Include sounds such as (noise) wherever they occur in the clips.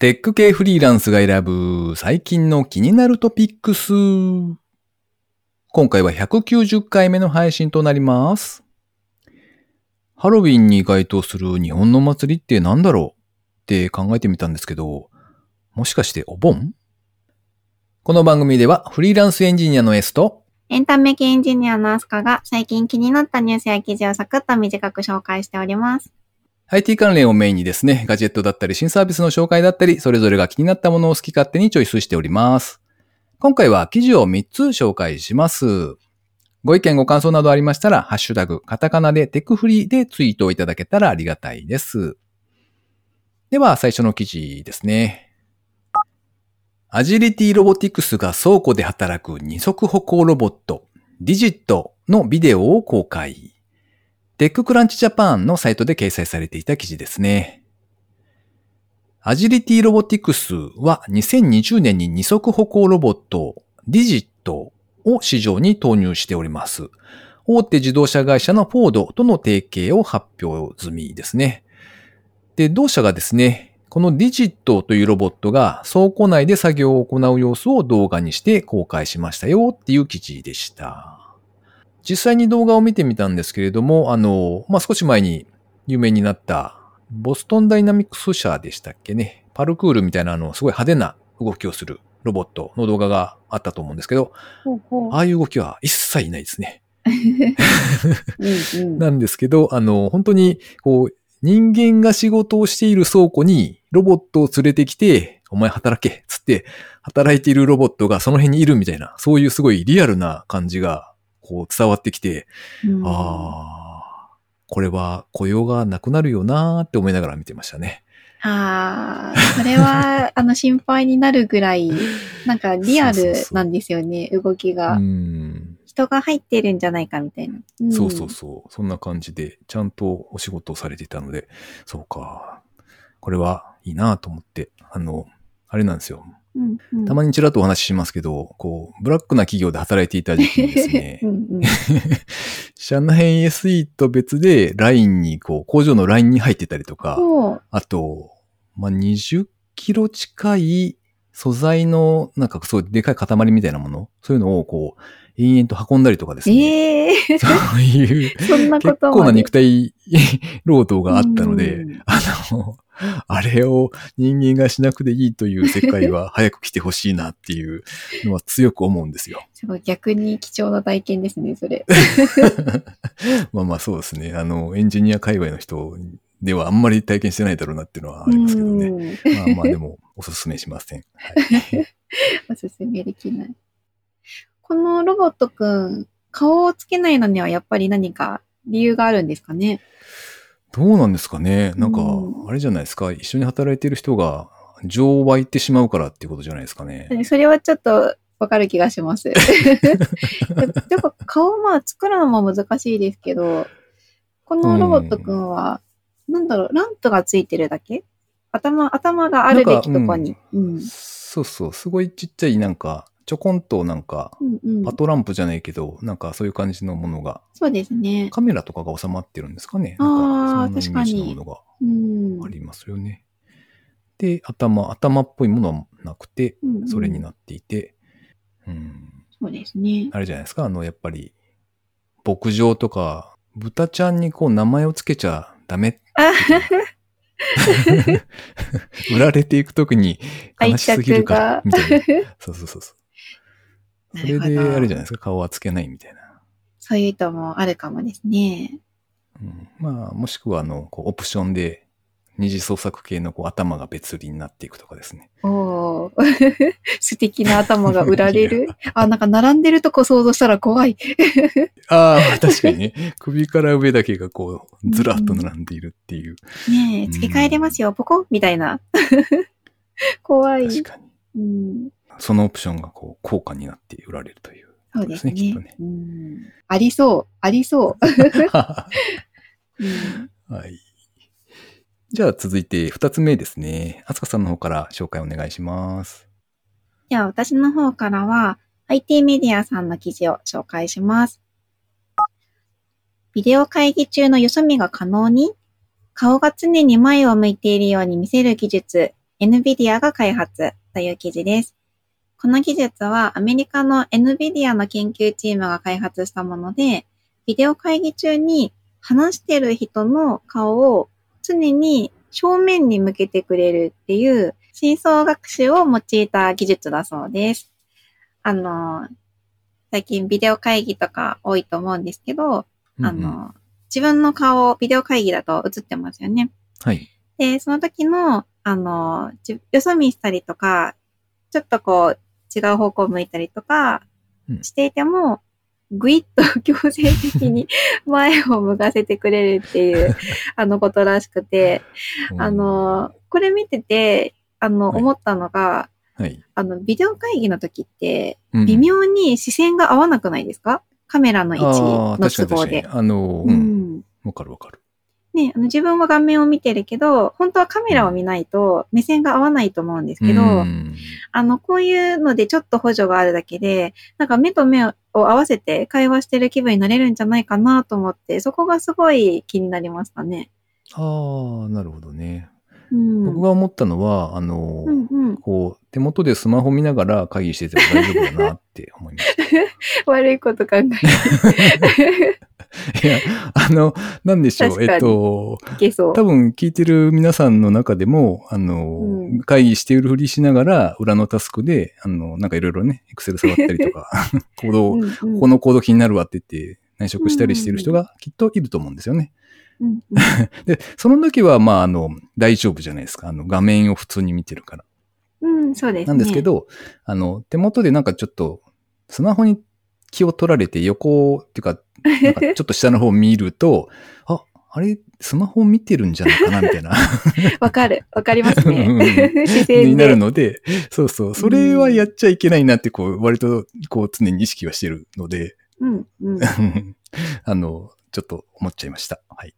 テック系フリーランスが選ぶ最近の気になるトピックス。今回は190回目の配信となります。ハロウィンに該当する日本の祭りって何だろうって考えてみたんですけど、もしかしてお盆？この番組ではフリーランスエンジニアの S とエンタメ系エンジニアのアスカが最近気になったニュースや記事をサクッと短く紹介しております。IT 関連をメインにですね、ガジェットだったり新サービスの紹介だったり、それぞれが気になったものを好き勝手にチョイスしております。今回は記事を3つ紹介します。ご意見ご感想などありましたら、ハッシュタグ、カタカナでテクフリーでツイートをいただけたらありがたいです。では、最初の記事ですね。アジリティロボティクスが倉庫で働く二足歩行ロボット、ディジットのビデオを公開。TechCrunch Japan のサイトで掲載されていた記事ですね。 Agility Robotics は2020年に二足歩行ロボット、 Digit を市場に投入しております。大手自動車会社のフォードとの提携を発表済みですね。で、同社がですね、この Digit というロボットが倉庫内で作業を行う様子を動画にして公開しましたよっていう記事でした。実際に動画を見てみたんですけれども、あの、まあ、少し前に有名になったボストンダイナミクス社でしたっけね。パルクールみたいなあの、すごい派手な動きをするロボットの動画があったと思うんですけど、ほうほああいう動きは一切ないですね。うんうん。(laughs) なんですけど、あの、本当に、こう、人間が仕事をしている倉庫にロボットを連れてきて、お前働け、つって、働いているロボットがその辺にいるみたいな、そういうすごいリアルな感じが、こう伝わってきて、うんああ、これは雇用がなくなるよなーって思いながら見てましたね。ああ、それは、あの、心配になるぐらい、なんかリアル (laughs) なんですよね、動きうが。ん。人が入ってるんじゃないかみたいな。んそうそうそう。そんな感じで、ちゃんとお仕事をされていたので、そうか。これはいいなと思って、あの、あれなんですよ。うんうん。たまにちらっとお話ししますけど、こう、ブラックな企業で働いていた時期にですね (laughs) う、んうん。(laughs) 社内 SE と別で LINE に、こう、工場の LINE に入ってたりとか。あと、まあ、20キロ近い素材の、なんかそう、でかい塊みたいなもの、そういうのをこう、延々と運んだりとかですね。ええ (laughs) そういう、そんなこ結。構な肉体労働があったのでうん、あの、あれを人間がしなくていいという世界は (laughs) 早く来てほしいなっていうのは強く思うんですよ。すごい逆に貴重な体験ですね、それ。(laughs) まあまあそうですね。あの、エンジニア界隈の人ではあんまり体験してないだろうなっていうのはありますけどね。うんまあまあでもおすすめしません。はい、(laughs) おすすめできない。このロボットくん、顔をつけないのにはやっぱり何か理由があるんですかね？どうなんですかね？なんかう、んあれじゃないですか？一緒に働いてる人が情湧いてしまうからっていうことじゃないですかね？それはちょっとわかる気がします。で (laughs) でも顔まあ作るのも難しいですけど、このロボットくんは、なんだろう、ランプがついてるだけ？頭、頭があるべきとこに。うん。そうそう。すごいちっちゃいなんか、ちょこんとなんか、うんうんパトランプじゃないけど、なんかそういう感じのものが、そうですね。カメラとかが収まってるんですかね。あーなんかそんなイメージのものがうん。ありますよね。で、頭、頭っぽいものはなくて、うんうんそれになっていて、うん、そうですね。あれじゃないですか、あの、やっぱり、牧場とか、豚ちゃんにこう名前をつけちゃダメ。あ (laughs) 売られていくときに悲しすぎるから、みたいな。な。そうそうそうそう。それで、あれじゃないですか、顔はつけないみたいな。そういう意図もあるかもですね。うん、まあ、もしくは、あの、こうオプションで、二次創作系のこう頭が別売りになっていくとかですね。おー (laughs) 素敵な頭が売られる？あ、なんか並んでるとこ想像したら怖い。(laughs) ああ、確かにね。首から上だけがこう、ずらっと並んでいるっていう。ねえ、付け替えれますよ、ポコンみたいな。(laughs) 怖い。確かに。うん、そのオプションがこう、高価になって売られるという。そうですね。きっとね。うん、ありそう、ありそう。う (laughs) んはい。じゃあ続いて二つ目ですね。あつかさんの方から紹介お願いします。では私の方からは IT メディアさんの記事を紹介します。ビデオ会議中のよそ見が可能に顔が常に前を向いているように見せる技術 NVIDIA が開発という記事です。この技術はアメリカの NVIDIA の研究チームが開発したもので、ビデオ会議中に話してる人の顔を常に正面に向けてくれるっていう深層学習を用いた技術だそうです。あの、最近ビデオ会議とか多いと思うんですけど、あうんうんの、自分の顔をビデオ会議だと映ってますよね。はい。で、その時の、あの、じよそ見したりとか、ちょっとこう、違う方向向いたりとかうんしていても、ぐいっと強制的に (laughs) 前を向かせてくれるっていう、(laughs) あのことらしくて、あの、これ見てて、あの、はい思ったのが、はい。あの、ビデオ会議の時って、うん微妙に視線が合わなくないですか？カメラの位置あの都合で。あの、う。うんん。わかるわかる。ね、あの自分は画面を見てるけど、本当はカメラを見ないと目線が合わないと思うんですけど、うんあの、こういうのでちょっと補助があるだけで、なんか目と目を合わせて会話してる気分になれるんじゃないかなと思って、そこがすごい気になりましたね。ああ、なるほどね。うん。僕が思ったのは、あの、うんうん。こう、手元でスマホ見ながら会議してても大丈夫だなって思いました。(laughs) 悪いこと考えて。(laughs) いや、あの、なんでしょう。えっと。多分聞いてる皆さんの中でも、あの、うん会議しているふりしながら、裏のタスクで、あの、なんかいろいろね、エクセル触ったりとか、コードを、うんうんここのコード気になるわって言って、内職したりしてる人がきっといると思うんですよね。うんうん (laughs) で、その時は、まあ、あの、大丈夫じゃないですか。あの、画面を普通に見てるから。うん、そうですね。なんですけど、あの、手元でなんかちょっと、スマホに気を取られて横っていうか、(laughs) なんかちょっと下の方を見ると、あ、あれ、スマホ見てるんじゃないかな、みたいな。(laughs) わかる。わかりますうんうん。になるので、そうそう、それはやっちゃいけないなって、こう、割と、こう、常に意識はしてるので、うん、うん。(laughs) あの、ちょっと思っちゃいました。はい。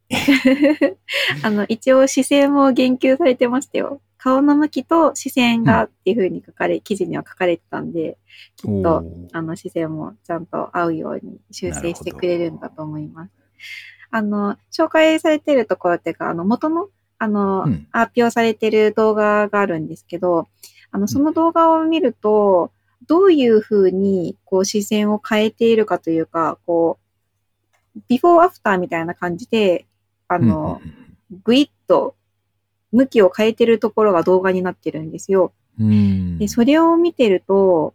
あの、一応視線も言及されてましたよ。顔の向きと視線がっていう風に書かれ、記事には書かれてたんで、きっと、あの、視線もちゃんと合うように修正してくれるんだと思います。あの、紹介されてるところっていうか、あの、元の、あの、うん。発表されてる動画があるんですけど、あの、その動画を見ると、どういう風に、こう、視線を変えているかというか、こう、ビフォーアフターみたいな感じで、あの、ぐいっと向きを変えてるところが動画になってるんですよ。うんうんうんで、それを見てると、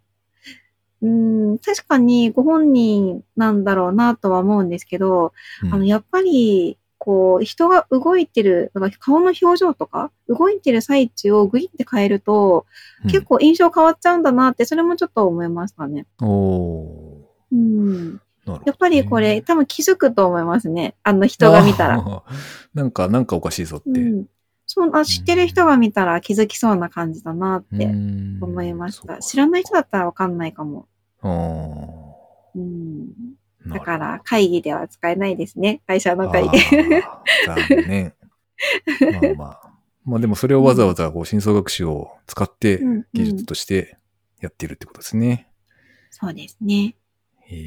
うーん、確かにご本人なんだろうなとは思うんですけど、うんあの、やっぱり、こう、人が動いてる、なんか顔の表情とか、動いてる最中をグイって変えると、結構印象変わっちゃうんだなって、それもちょっと思いましたね。うんおうん。ねやっぱりこれ、多分気づくと思いますね。あの人が見たら。(laughs) なんか、なんかおかしいぞって。うん。そう、あ、知ってる人が見たら気づきそうな感じだなってうん思いました。知らない人だったらわかんないかも。あうん。ーだから、会議では使えないですね。会社の会議。残念。(laughs) まあまあ。まあでもそれをわざわざこう深層学習を使ってうんうん技術としてやってるってことですね。そうですね。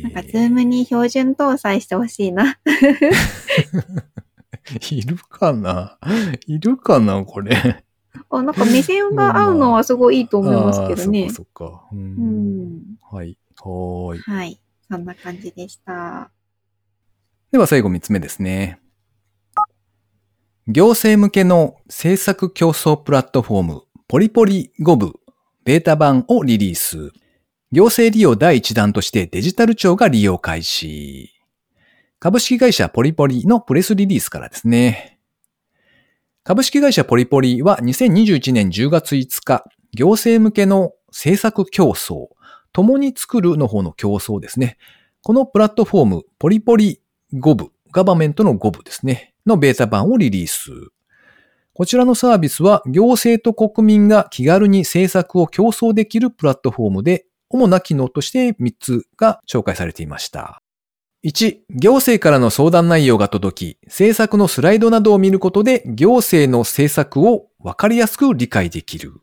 なんか、ズームに標準搭載してほしいな。(laughs) (laughs) いるかな？いるかなこれ？あなんか目線が合うのはすごいいいと思いますけどね。そっかそっか。う。うんん。はい。はーい。はい。そんな感じでした。では最後3つ目ですね。行政向けの制作競争プラットフォーム、ポリポリ5部、ベータ版をリリース。行政利用第1弾としてデジタル庁が利用開始。株式会社ポリポリのプレスリリースからですね。株式会社ポリポリは2021年10月5日、行政向けの制作競争、共に作るの方の競争ですね。このプラットフォーム、ポリポリ5部、ガバメントの5部ですね、のベータ版をリリース。こちらのサービスは行政と国民が気軽に政策を競争できるプラットフォームで、主な機能として3つが紹介されていました。1、行政からの相談内容が届き、政策のスライドなどを見ることで行政の政策をわかりやすく理解できる。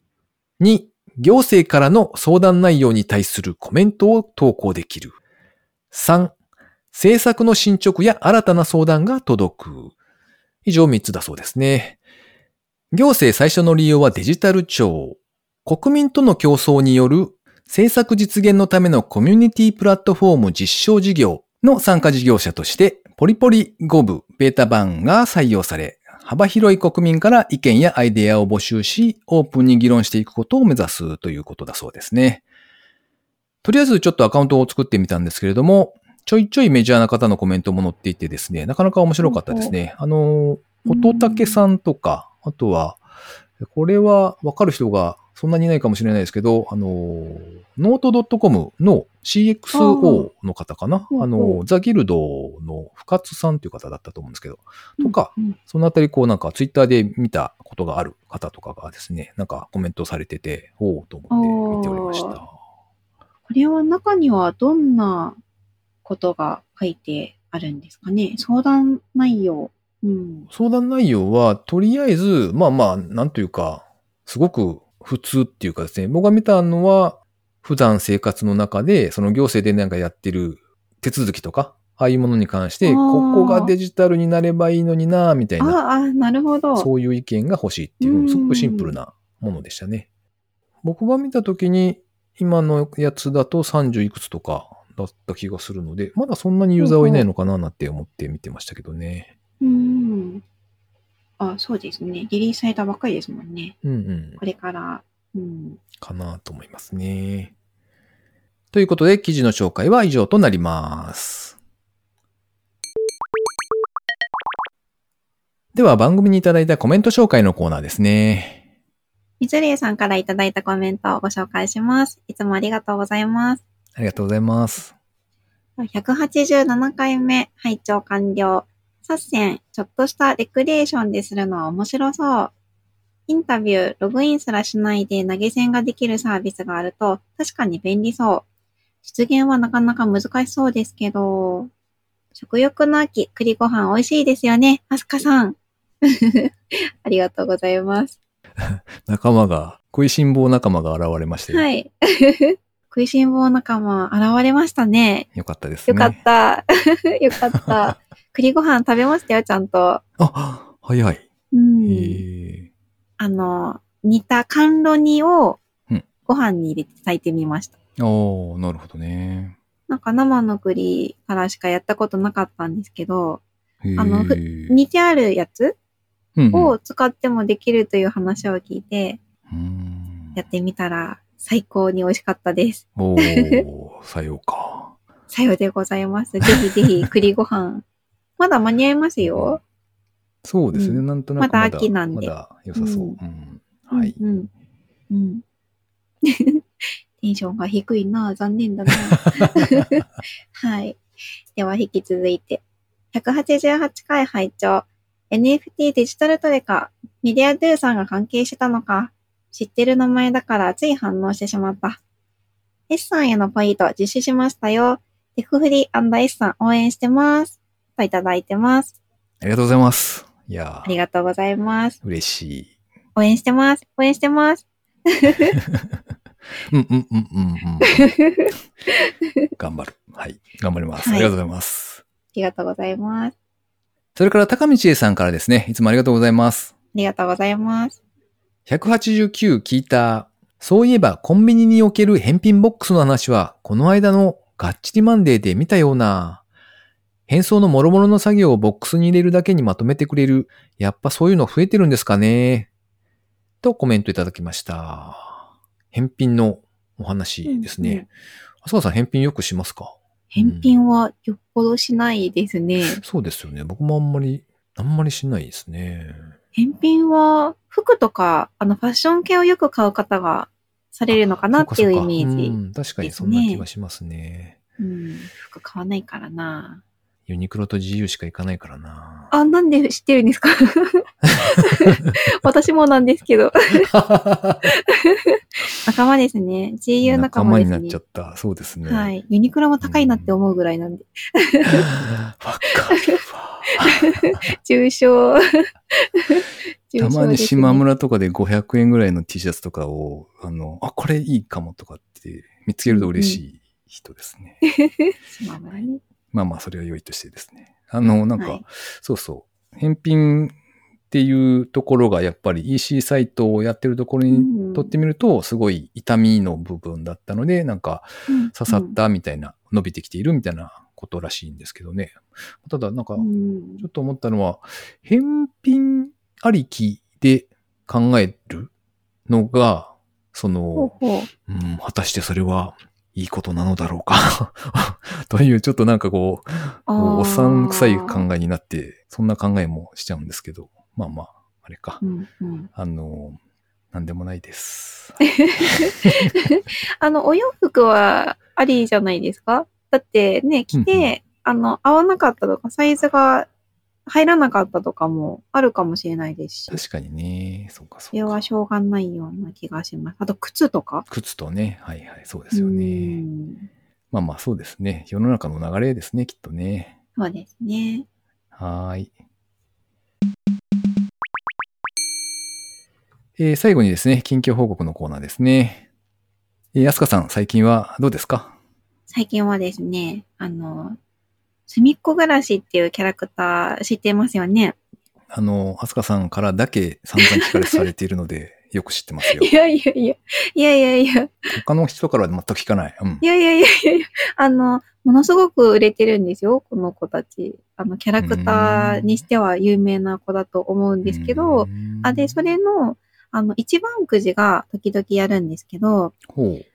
2、行政からの相談内容に対するコメントを投稿できる。3、政策の進捗や新たな相談が届く。以上3つだそうですね。行政最初の利用はデジタル庁。国民との競争による政策実現のためのコミュニティプラットフォーム実証事業の参加事業者として、ポリポリ5部ベータ版が採用され、幅広い国民から意見やアイデアを募集し、オープンに議論していくことを目指すということだそうですね。とりあえずちょっとアカウントを作ってみたんですけれども、ちょいちょいメジャーな方のコメントも載っていてですね、なかなか面白かったですね。あの、乙武さんとか、あとは、これはわかる人がそんなにいないかもしれないですけど、あの、 note.com の CXO の方かな？あの、 THE GUILD の深津さんという方だったと思うんですけど、とか、うん。そのあたりこうなんかツイッターで見たことがある方とかがですね、なんかコメントされてて、おおと思って見ておりました。これは中にはどんなことが書いてあるんですかね？相談内容。うん。相談内容は、とりあえず、まあまあ、なんというか、すごく普通っていうかですね、僕が見たのは、普段生活の中で、その行政でなんかやってる手続きとか、ああいうものに関して、ここがデジタルになればいいのにな、みたいな、ああ、なるほど。そういう意見が欲しいっていうう、んすごくシンプルなものでしたね。僕が見たときに、今のやつだと30いくつとかだった気がするので、まだそんなにユーザーはいないのかななんて思って見てましたけどね。うん。あ、そうですね。リリースされたばっかりですもんね。うんうん。これから。うん。かなと思いますね。ということで、記事の紹介は以上となります。では、番組にいただいたコメント紹介のコーナーですね。みつりえさんからいただいたコメントをご紹介します。いつもありがとうございます。ありがとうございます。187回目、拝聴完了。サッセン、ちょっとしたレクリエーションでするのは面白そう。インタビュー、ログインすらしないで投げ銭ができるサービスがあると確かに便利そう。出現はなかなか難しそうですけど。食欲の秋、栗ご飯美味しいですよね、アスカさん。(laughs) ありがとうございます。(laughs) 仲間が、食いしん坊仲間が現れまして、はい。食いしん坊仲間現れましたね。よかったですね。よかった。(laughs) よかった。(laughs) 栗ご飯食べましたよ、ちゃんと。あ、早い。うん。あの、煮た甘露煮をうんご飯に入れて炊いてみました。おー、なるほどね。なんか生の栗からしかやったことなかったんですけど。あのふ煮てあるやつうんうんを使ってもできるという話を聞いて、うんやってみたら最高に美味しかったです。おー、(laughs) さようか。さようでございます。ぜひぜひ栗ご飯。まだ間に合いますよ。そうですね、うんなんとなくまだ秋なんでまだ良さそう。うんうんはい。うん。うん。うん。テンションが低いな残念だな (laughs) はい。では引き続いて。188回拝聴 NFT デジタルトレカ。メディアドゥさんが関係してたのか。知ってる名前だからつい反応してしまった。S さんへのポイント実施しましたよ。テクフリー &S さん応援してます。といただいてます。ありがとうございます。いやありがとうございます。嬉しい。応援してます。応援してます。うんうんうんうんうん。(laughs) 頑張る。はい。頑張ります。はいありがとうございます。ありがとうございます。それから高道恵さんからですね、いつもありがとうございます。ありがとうございます。189聞いた。そういえばコンビニにおける返品ボックスの話は、この間のガッチリマンデーで見たような。返送の諸々の作業をボックスに入れるだけにまとめてくれる。やっぱそういうの増えてるんですかね。とコメントいただきました。返品のお話ですね。うんうんあすかさん返品よくしますか？返品はよっぽどしないですね。そうですよね。僕もあんまり、あんまりしないですね。返品は服とか、あのファッション系をよく買う方がされるのかなっていうイメージ。そうかそうかうん確かにそんな気がしますね。うん、服買わないからな。ユニクロと GU しか行かないからな。あ、なんで知ってるんですか？(laughs) 私もなんですけど。(laughs) 仲間ですね。GU 仲間ですねになっちゃ。った。そうですね。は。い。ユニクロも高いなって思うぐらいなんで。わかるわ。重症。(laughs) たまに島村村とかで500円ぐらいの T シャツとかを、あの、あ、これいいかもとかって見つけると嬉しい人ですね。島村ね。まあまあ、それは良いとしてですね。あの、なんか、はいそうそう。返品っていうところがやっぱり EC サイトをやってるところにとってみると、すごい痛みの部分だったので、なんか刺さったみたいな、伸びてきているみたいなことらしいんですけどね。ただなんか、うんちょっと思ったのは、返品ありきで考えるのが、その。うん、果たしてそれはいいことなのだろうか (laughs) という、ちょっとなんかこう、おっさん臭い考えになって、そんな考えもしちゃうんですけど、まあまあ、あれか。うんうん。あの、なんでもないです。(laughs) あの、お洋服はありじゃないですか？だってね、着て、あの、合わなかったとか、サイズが入らなかったとかもあるかもしれないですし、確かにね、そうかそそれうか。はしょうがないような気がします。あと、靴とか？靴とね、はいはい、そうですよね。うんまあまあ、そうですね。世の中の流れですね、きっとね。そうですね。はーい。えー最後にですね、近況報告のコーナーですね。えー、安香さん、最近はどうですか？最近はですね、あの、すみっこ暮らしっていうキャラクター知ってますよね？あの、安香さんからだけ散々聞かれされているので、(laughs) よく知ってますよい。やいやいや、いやいやいや、他の人からは全く聞かない。うんい。やいやいやいやあの、ものすごく売れてるんですよ、この子たち。あの、キャラクターにしては有名な子だと思うんですけど、うんあ、で、それの、あの、一番くじが時々やるんですけど、ほう。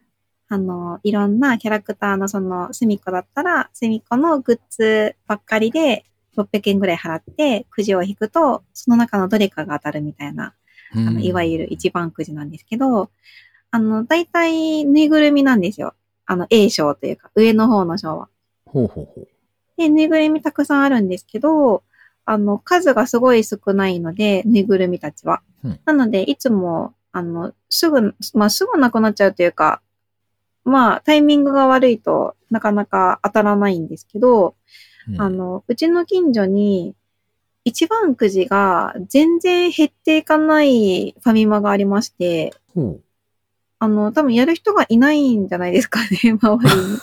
あの、いろんなキャラクターのその、すみっこだったら、すみっこのグッズばっかりで、600円ぐらい払って、くじを引くと、その中のどれかが当たるみたいな、あの、いわゆる一番くじなんですけど、あの、大体、ぬいぐるみなんですよ。あの、A 賞というか、上の方の賞は。ほうほうほう。で、ぬいぐるみたくさんあるんですけど、あの、数がすごい少ないので、ぬいぐるみたちは。うんなので、いつも、あの、すぐ、まあ、すぐなくなっちゃうというか、まあ、タイミングが悪いとなかなか当たらないんですけど、うんあの、うちの近所に、一番くじが全然減っていかないファミマがありまして、ほう。あの、多分やる人がいないんじゃないですかね、(laughs) 周りに。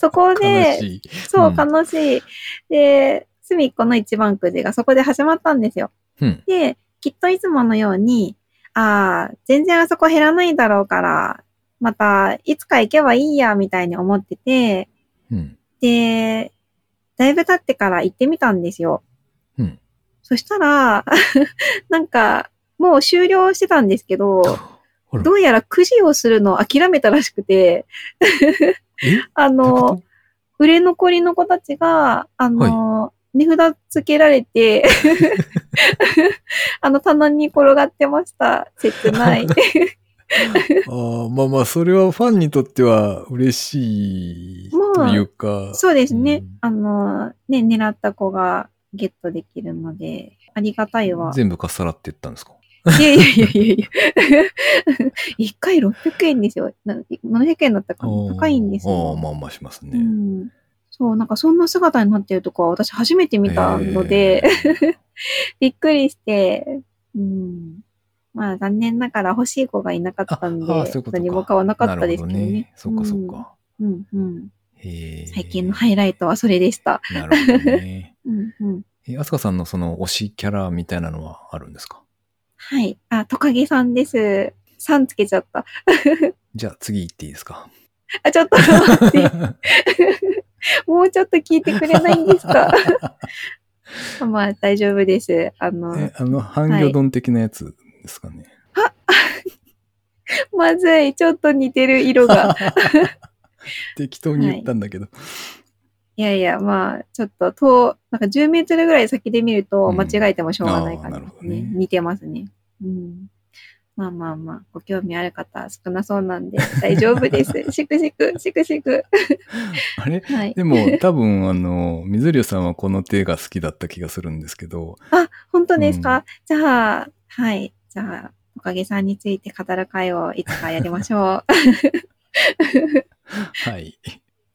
そこ悲で。そうう、ん悲しい。で、すみっこの一番くじがそこで始まったんですよ。うん。で、きっといつものように、ああ、全然あそこ減らないだろうから、また、いつか行けばいいや、みたいに思ってて、うん。で、だいぶ経ってから行ってみたんですよ。うん。そしたら、(laughs) なんか、もう終了してたんですけど、どうやらくじをするのを諦めたらしくて、え？(laughs) あの、売れ残りの子たちが、あの、値札つけられて、(laughs) あの、棚に転がってました。切ない。(laughs) ああ、まあまあ、それはファンにとっては嬉しいというか。そうですね。うんあの、ね、狙った子がゲットできるので、ありがたいわ。全部かっさらっていったんですか？いやいやいやいやいや。(laughs) 一回600円ですよ。な700円だったかな？高いんですああ、よ。まあまあしますうね。ん。そう、なんかそんな姿になってるとこは私初めて見たので、(laughs) びっくりして、うん。まあ残念ながら欲しい子がいなかったんで、あう何も買わなかったですけどなるほね。そっかそっか。うん。うんうん。最近のハイライトはそれでした。なるほどね。(laughs) うんうん。え、あすかさんのその推しキャラみたいなのはあるんですか？はい。あ、トカゲさんです。さんつけちゃった。(laughs) じゃあ次行っていいですか？あ、ちょっと待って。(laughs) もうちょっと聞いてくれないんですか？まあ、大丈夫です。あの、え、あの、半魚丼的なやつですかね。(laughs) まずい。ちょっと似てる色が。(laughs) 適当に言ったんだけど。いやいや、まあ、ちょっと、遠、なんか10メートルぐらい先で見ると、うん間違えてもしょうがない感じですね。あーなるほどね似てますね。うん。まあまあまあ、ご興味ある方少なそうなんで、大丈夫です。しくしく、しくしく。(laughs) あれ？はい。でも多分あの、水流さんはこの手が好きだった気がするんですけど、あ、本当ですか、うんじゃあ、はい。じゃあ、おかげさんについて語る会をいつかやりましょう。はい。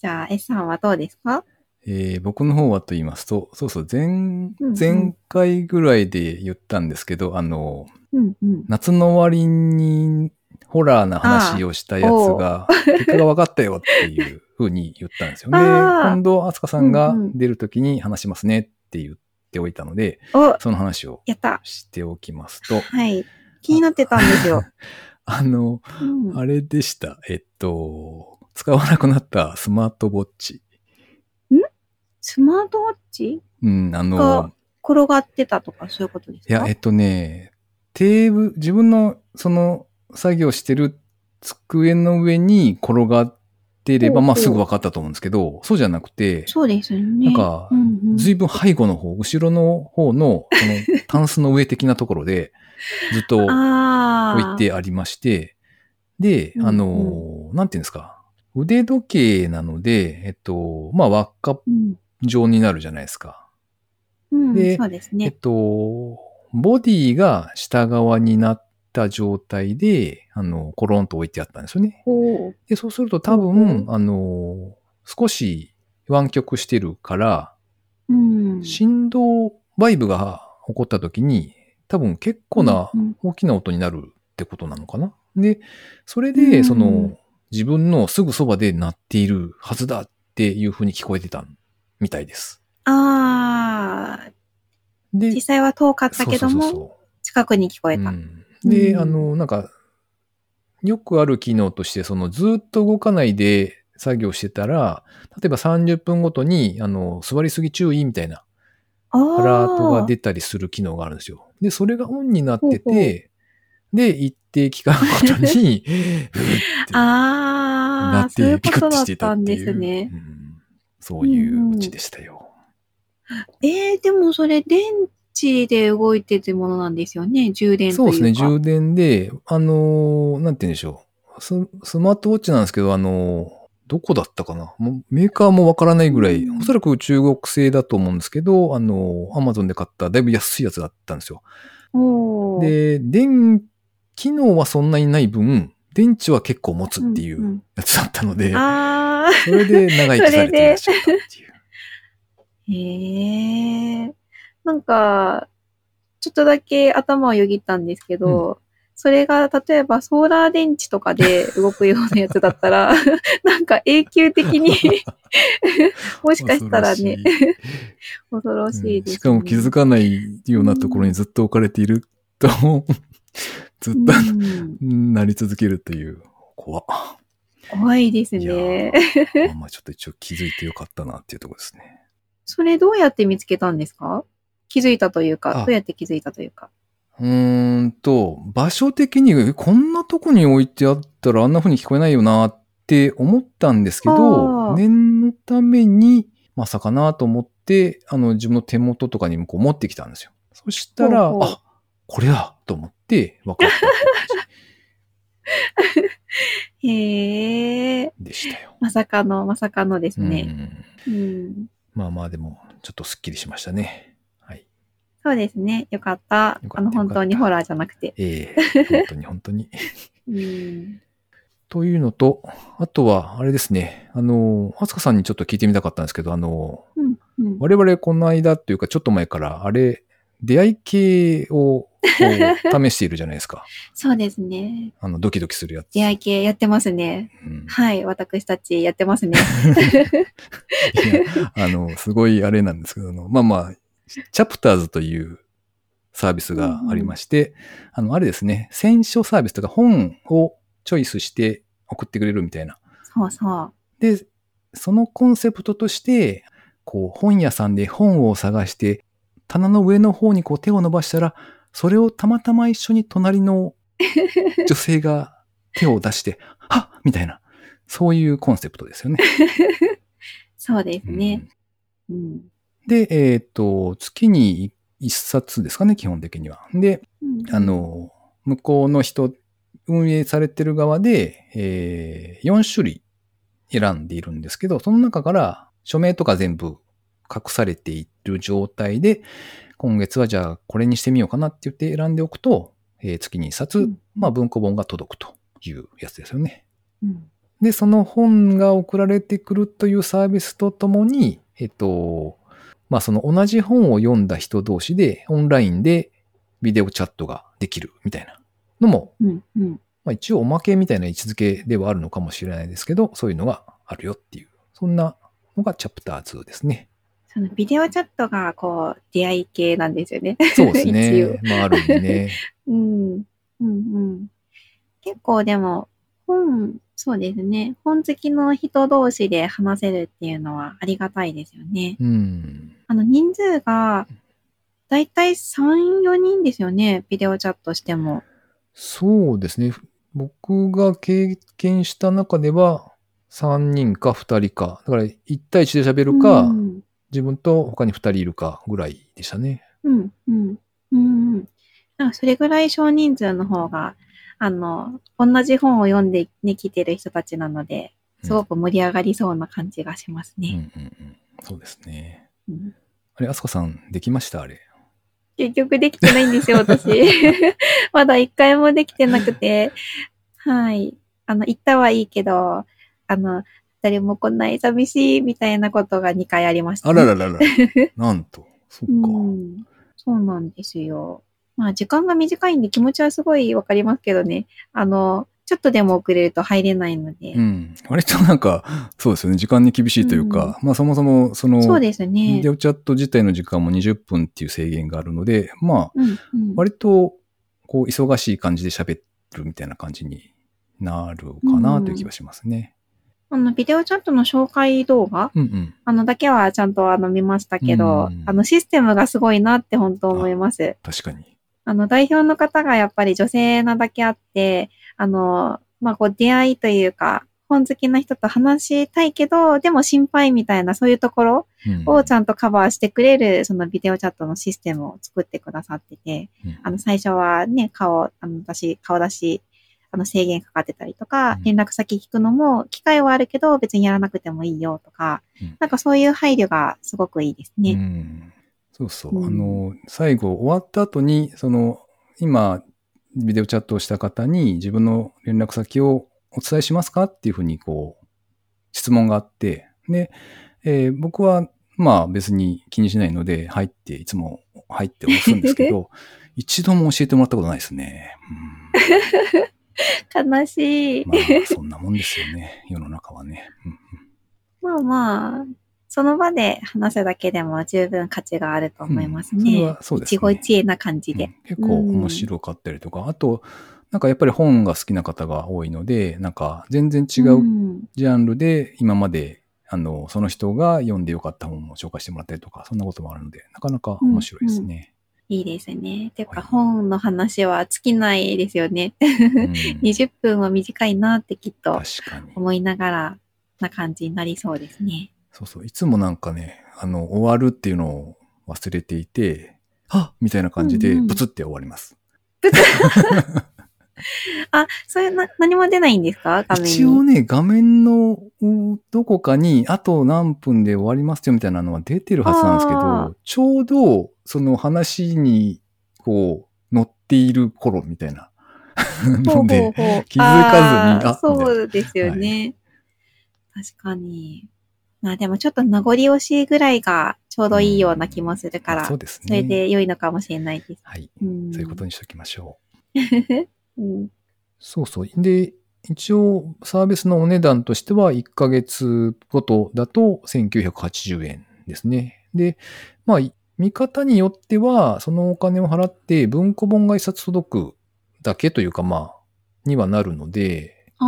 じゃあ、S さんはどうですか？えー僕の方はと言いますと、そうそう、前、うん前回ぐらいで言ったんですけど、あの、うんうん。夏の終わりにホラーな話をしたやつが、結果が分かったよっていう風に言ったんですよね。(laughs) 今度、アスカさんが出るときに話しますねって言っっておいたので、お、その話をやった。しておきますと、はい。気になってたんですよ。あ (laughs) の、うんあれでした。えっと、使わなくなったスマートウォッチ。スマートウォッチ？うん、あのが、転がってたとかそういうことですか？いや、えっとね、テーブル、自分のその作業してる机の上に転がっていれば、まあすぐ分かったと思うんですけど、そうじゃなくて、そうですよね。なんかうんうんずいぶん背後の方、後ろの方の、その、タンスの上的なところで、(laughs) ずっと。置いてありまして、で、うんあの、なんていうんですか、腕時計なので、えっと、まあ輪っかうん。状になるじゃないですか。うん、でそうですえっね。と、ボディが下側になった状態で、あの、コロンと置いてあったんですよね。で、そうすると多分、ほあの、少し湾曲してるから、うん。振動、バイブが起こった時に、多分結構なうん大きな音になるってことなのかな。で、それうで、んその、自分のすぐそばで鳴っているはずだっていう風に聞こえてたみたいです。ああ、で、実際は遠かったけども、そうそうそうそう近くに聞こえた。うんで、うんあの、なんか、よくある機能として、そのずっと動かないで作業してたら、例えば30分ごとに、あの、座りすぎ注意みたいなあアラートがあ。出たりする機能があるんですよ。で、それがオンになってて、で、一定期間ごとに、(laughs) うーってああ、なっそういうことだってたん。ですねう。んそういううちでしたよ。えー、でもそれ電池で動いてるものなんですよね。充電というか。そうですね、充電で、あのーなんて言うんでしょう。ススマートウォッチなんですけど、あのーどこだったかなもうメーカーもわからないぐらい、うんおそらく中国製だと思うんですけど、あのー、アマゾンで買っただいぶ安いやつだったんですよ。で、電、機能はそんなにない分、電池は結構持つっていんうやつだったので、ああ、それで長生きされていらっしゃったっていう。(laughs) へえ。なんか、ちょっとだけ頭をよぎったんですけど、それが例えばソーラー電池とかで動くようなやつだったら、(laughs) なんか永久的に (laughs) もしかしたらね、恐ろしい。です、ね。うんしかも気づかないようなところにずっと置かれていると、ずっと、うんなり続けるという、怖っ。怖いですね。まあちょっと一応気づいてよかったなっていうところですね。それどうやって見つけたんですか？気づいたというか、あどうやって気づいたというか。うーんと、場所的に、えこんなとこに置いてあったらあんな風に聞こえないよなって思ったんですけあど、ー念のために、まさかなと思って、あの、自分の手元とかにもこう持ってきたんですよ。そしたら、ほうほうあ、これだと思って分かった (laughs) へえ、じでしたよ。まさかの、まさかのですうね。んうん。まあまあでも、ちょっとスッキリしましたね。はい。そうですね。よかった。あの、本当にホラーじゃなくて。ええ本当に本当に。(laughs) うん。というのと、あとは、あれですね。あの、あつかさんにちょっと聞いてみたかったんですけど、あの、うん。うん。我々この間というかちょっと前から、あれ、出会い系を試しているじゃないですか。(laughs) そうですね。あの、ドキドキするやつ。出会い系やってますね。うんはい。私たちやってますね。(laughs) いやあの、すごいあれなんですけど、まあまあ、チャプターズというサービスがありまして、あの、あれですね、選書サービスとか本をチョイスして送ってくれるみたいな。そうそう。で、そのコンセプトとして、こう、本屋さんで本を探して、棚の上の方にこう手を伸ばしたら、それをたまたま一緒に隣の (laughs) 女性が手を出して、はっみたいな、そういうコンセプトですよね。(laughs) そうですうんね。うん。で、えっ、と、月に一冊ですかね、基本的には。で、うんあ、の、向こうの人、運営されてる側で、えー、4種類選んでいるんですけど、その中から署名とか全部隠されている状態で、今月はじゃあこれにしてみようかなって言って選んでおくと、えー月に一冊、うんまあ文庫本が届くというやつですよね。うんで、その本が送られてくるというサービスとともに、えっと、まあその同じ本を読んだ人同士でオンラインでビデオチャットができるみたいなのも、うん。うん。まあ一応おまけみたいな位置づけではあるのかもしれないですけど、そういうのがあるよっていう、そんなのがチャプター2ですね。そのビデオチャットがこう出会い系なんですよね。そうですね。(laughs) まあ、ある意味ね。(laughs) うん。うんうん。結構でも、本、そうですね。本好きの人同士で話せるっていうのはありがたいですよね。うん。あの、人数が、だいたい3、4人ですよね。ビデオチャットしても。そうですね。僕が経験した中では、3人か2人か。だから、1対1で喋るか、うん。自分と他に2人いるかぐらいでしたね。うん。うん。うん。なんかそれぐらい少人数の方が、あの、同じ本を読んでね、来てる人たちなので、すごく盛り上がりそうな感じがしますうんうんね。うん。そうですね。うんあれ、あすかさん、できました？あれ。結局できてないんですよ、私。(laughs) まだ一回もできてなくて。はい。あの、行ったはいいけど、あの、誰も来ない寂しいみたいなことが2回ありました、あらららら。なんと。そっか。うん。そうなんですよ。まあ、時間が短いんで気持ちはすごいわかりますけどね。あの、ちょっとでも遅れると入れないので。うん。割となんか、そうですよね。時間に厳しいというか、まあそもそも、その、そうですねビデ。オチャット自体の時間も20分っていう制限があるので、まあ、うん、うん。割と、こう、忙しい感じで喋るみたいな感じになるかなという気がしますね。あの、ビデオチャットの紹介動画うんうん。あの、だけはちゃんとあの見ましたけど、うんあの、システムがすごいなって本当思います。確かに。あの、代表の方がやっぱり女性なだけあって、あの、まあ、こう、出会いというか、本好きな人と話したいけど、でも心配みたいな、そういうところうんをちゃんとカバーしてくれる、そのビデオチャットのシステムを作ってくださってて、うんあの、最初はね、顔、あの、私、顔出し、あの、制限かかってたりとかうん、連絡先聞くのも、機会はあるけど、別にやらなくてもいいよとかうん、なんかそういう配慮がすごくいいですうね。ん。そうそう。うんあの、最後終わった後に、その、今、ビデオチャットをした方に自分の連絡先をお伝えしますかっていうふうに、こう、質問があって、で、えー僕は、まあ別に気にしないので、入って、いつも入って押すんですけど、(laughs) 一度も教えてもらったことないですね。(laughs) 悲しい。うん、まあ、そんなもんですよね。世の中はね。うんまあまあ、その場で話すだけでも十分価値があると思いますうんそうですね一期一会な感じで。うん結構面白かったりとか、あと、なんかやっぱり本が好きな方が多いので、なんか全然違うんジャンルで今まで、あの、その人が読んでよかった本を紹介してもらったりとか、そんなこともあるので、なかなか面白いですね。いいですね。てかはい本の話は尽きないですよね。うん (laughs) 20分は短いなってきっと。思いながらな感じになりそうですね。そうそう。いつもなんかね、あの、終わるっていうのを忘れていて、はっみたいな感じで、ブツって終わります。(laughs) あ、そういうな、何も出ないんですか？画面に。一応ね、画面のうどこかに、あと何分で終わりますよみたいなのは出てるはずなんですけあど、ちょうどその話に、こう、乗っている頃みたいな。ほうのほう (laughs) で、ほう気づかずにあそうですよね。確かに。まあでもちょっと名残惜しいぐらいがちょうどいいような気もするから、そうですね。それで良いのかもしれないです。はい。うん、そういうことにしておきましょう。(laughs) うん。そうそう。で、一応、サービスのお値段としては、1ヶ月ごとだと1980円ですね。で、まあ、見方によっては、そのお金を払って文庫本が一冊届くだけというか、まあ、にはなるので、あ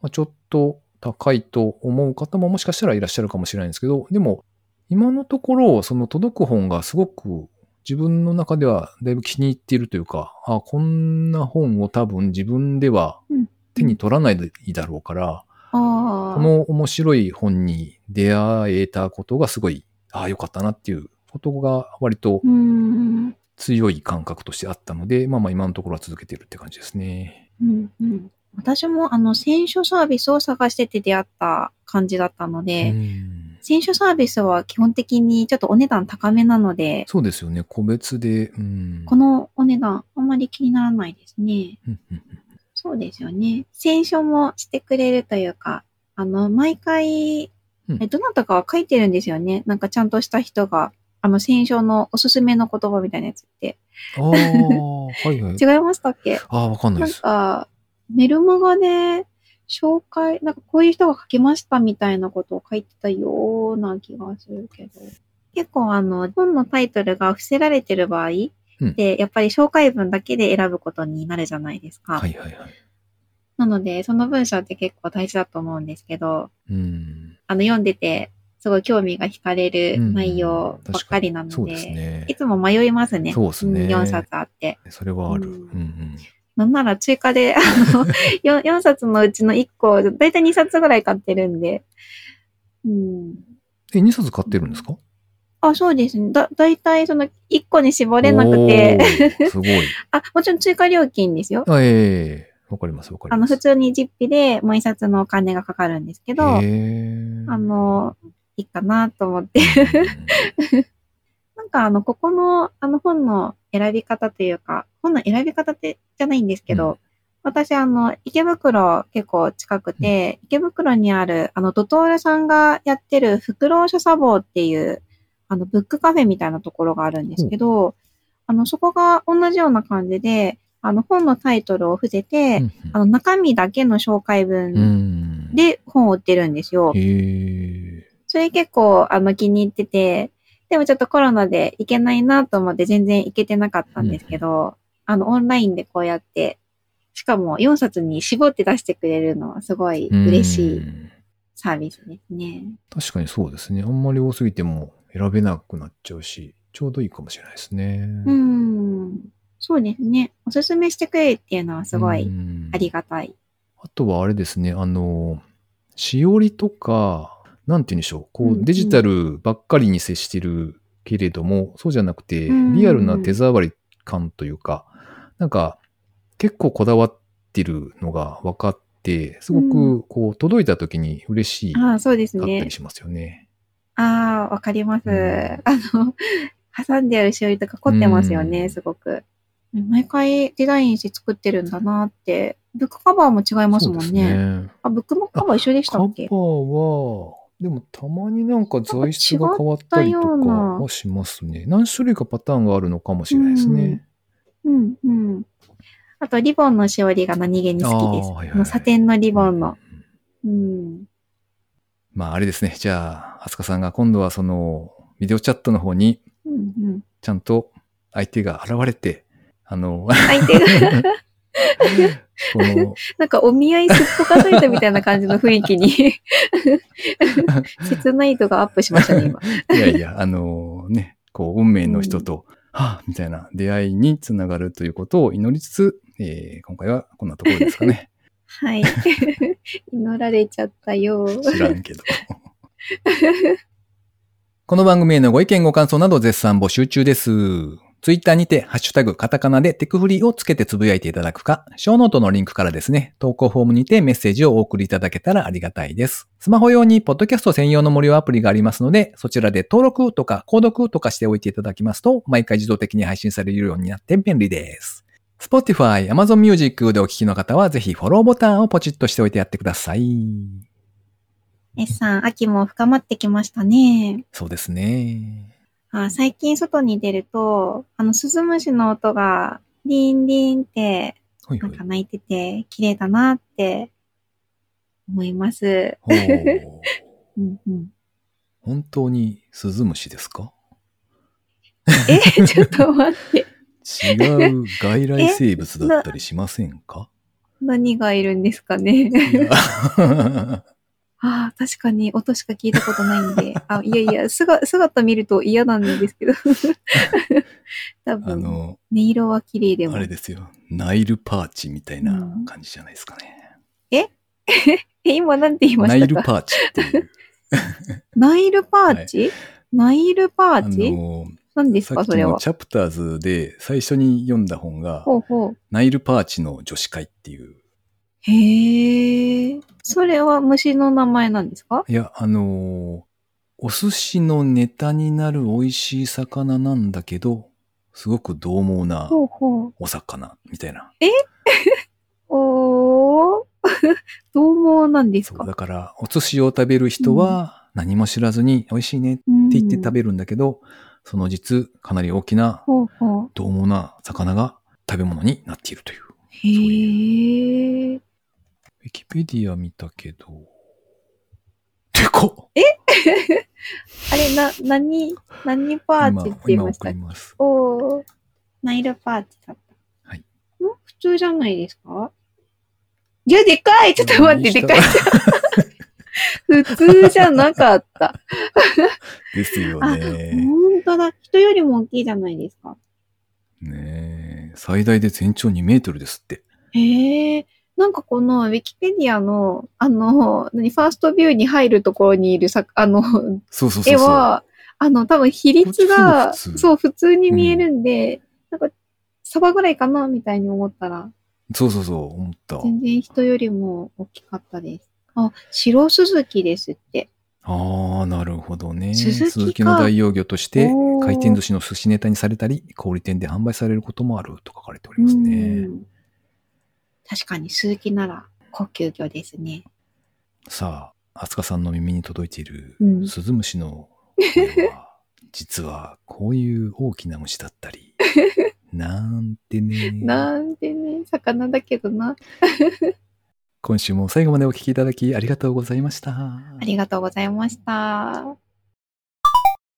まあ、ちょっと高いと思う方ももしかしたらいらっしゃるかもしれないんですけど、でも、今のところ、その届く本がすごく自分の中ではだいぶ気に入っているというか、あこんな本を多分自分ではうん手に取らないだろうから、あ。ああ。この面白い本に出会えたことがすごい、ああ、よかったなっていうことが割とうん。強い感覚としてあったので、まあまあ今のところは続けてるって感じですね。うんうん。私もあの、選書サービスを探してて出会った感じだったので、うん選書サービスは基本的にちょっとお値段高めなので、そうですよね。個別で。うんこのお値段あんまり気にならないですね。そうですよね。選書もしてくれるというか、あの、毎回、うんえどなたかは書いてるんですよね。なんかちゃんとした人が、あの、選書のおすすめの言葉みたいなやつって。ああ、はいはい。(laughs) 違いましたっけ？ああ、わかんないなんです。か、メルマガで紹介、なんかこういう人が書きましたみたいなことを書いてたような気がするけど。結構あの、本のタイトルが伏せられてる場合うんで、やっぱり紹介文だけで選ぶことになるじゃないですか。はいはいはい。なので、その文章って結構大事だと思うんですけど、うん。あの、読んでて、すごい興味が惹かれる内容ばっかりなので、そうですねい。つも迷いますね。そうですねん4冊あって。それはある。ううんんうん。なんなら追加で、あの、(laughs) 4, 4冊のうちの1個、だいたい2冊ぐらい買ってるんで。うん。え、2冊買ってるんですか？あ、そうですね。だ、だいたいその1個に絞れなくて、すごい。(laughs) あ、もちろん追加料金ですよ。あええわかりますわかりあの、ます。普通に実費でもう1冊のお金がかかるんですけど、あの、いいかなと思って。うん (laughs) なんかあの、ここの、あの本の選び方というか、本の選び方ってじゃないんですけど、うん。私あの、池袋結構近くて、池袋にある、あの、ドトールさんがやってる、フクロウ書茶房っていう、あの、ブックカフェみたいなところがあるんですけど、あの、そこが同じような感じで、あの、本のタイトルを伏せて、あの、中身だけの紹介う文ん。で本を売ってるんですよ。それ結構、あの、気に入ってて、でもちょっとコロナで行けないなと思って全然行けてなかったんですけど、あの、オンラインでこうやって、しかも4冊に絞って出してくれるのはすごい嬉しいうんサービスですね。確かにそうですね。あんまり多すぎても選べなくなっちゃうし、ちょうどいいかもしれないですね。うん。そうですね。おすすめしてくれるっていうのはすごういんありがたい。あとはあれですね、あの、しおりとか、なんて言うんでしょう、こうデジタルばっかりに接してるけれども、そうじゃなくて、うんリアルな手触り感というか、なんか、結構こだわってるのが分かって、すごくこう、届いた時に嬉しいかああ、そうですねったり。しますよね。ああ、わかります。うんあの、挟んであるしおりとか凝ってますよね、うんすごく。毎回デザインして作ってるんだなって。ブックカバーも違いますもんね。ね。あ、ブックカバー一緒でしたカバーっけは、でもたまになんか材質が変わったりとかはしますね。何種類かパターンがあるのかもしれないですね。うん、うん。あと、リボンのしおりが何気に好きです。あーはいはいサテンのリボンの。うん。まああれですね。じゃあ、アスカさんが今度はその、ビデオチャットの方にうん、うん。ちゃんと相手が現れて、あの、相手が、(laughs) (laughs) なんかお見合いすっぽかされたみたいな感じの雰囲気に、(laughs) 切ない度がアップしましたね、今。いやいや、あのね、こう、運命の人と、はぁ、みたいな出会いにつながるということを祈りつつ、えー今回はこんなところですかね。はい。(laughs) 祈られちゃったよ。知らんけど。この番組へのご意見ご感想など絶賛募集中です。ツイッターにて、ハッシュタグ、カタカナでテクフリーをつけてつぶやいていただくか、ショーノートのリンクからですね、投稿フォームにてメッセージをお送りいただけたらありがたいです。スマホ用に、ポッドキャスト専用の無料アプリがありますので、そちらで登録とか、購読とかしておいていただきますと、毎回自動的に配信されるようになって便利です。Spotify、Amazon Music でお聞きの方は、ぜひフォローボタンをポチッとしておいてやってください。S さん、秋も深まってきましたね。そうですね。あ最近外に出ると、あの、スズムシの音が、リンリンって、なんか鳴いてて、綺麗だなって、思います。ほう (laughs) うんうん。本当にスズムシですか？え、ちょっと待って。違う外来生物だったりしませんか？何がいるんですかね？(laughs) ああ、確かに音しか聞いたことないんで。あ、いやいや、姿、姿見ると嫌なんですけど。(laughs) 多あ分、の、音色は綺麗でも。あれですよ。ナイルパーチみたいな感じじゃないですかね。え、(laughs) 今なんて言いまナしたか？イルパーチっていう。(laughs) ナイルパーチ、ナイルパあーチ？の、何ですかそれは？チャプターズで最初に読んだ本が、ほうほう。ナイルパーチの女子会っていう。へえ。それは虫の名前なんですか？いや、あのーお寿司のネタになる美味しい魚なんだけど、すごく獰猛なほうほう。お魚みたいな。(laughs) おー。(laughs) どうもなんですそう、かだから、お寿司を食べる人は何も知らずに美味しいねってって言って食べるんだけど、その実、かなり大きなほうほう。獰猛な魚が食べ物になっているという。へえ。ィキペディア見たけど。でかっ (laughs) あれ、な、何、何パーチって言いましたっ。おー、ナイルパーチだった。はい。ん？普通じゃないですか？いや、でかいちょっと待って、でかい。(laughs) 普通じゃなかった。(laughs) ですよあ、ね。本当だ。人よりも大きいじゃないですか。ねえ最大で全長2メートルですって。へえ。なんかこのウィキペディアの、あの、何、ファーストビューに入るところにいるさ、あの、そうそうそうそう。絵は、あの、多分比率が、そう、普通に見えるんで、なんか、サバぐらいかなみたいに思ったら、そうそうそう、思った。全然人よりも大きかったです。あ、白鈴木ですって。ああ、なるほどね。鈴木か鈴木の代用魚として回転寿司の寿司ネタにされたり、小売店で販売されることもあると書かれておりますうね。ん確かに鈴木なら高級魚ですね。さあ、あすかさんの耳に届いているうんスズムシの声は、実はこういう大きな虫だったり、(laughs) なんてね。なんでね、魚だけどな。今週も最後までお聞きいただきありがとうございました。ありがとうございました。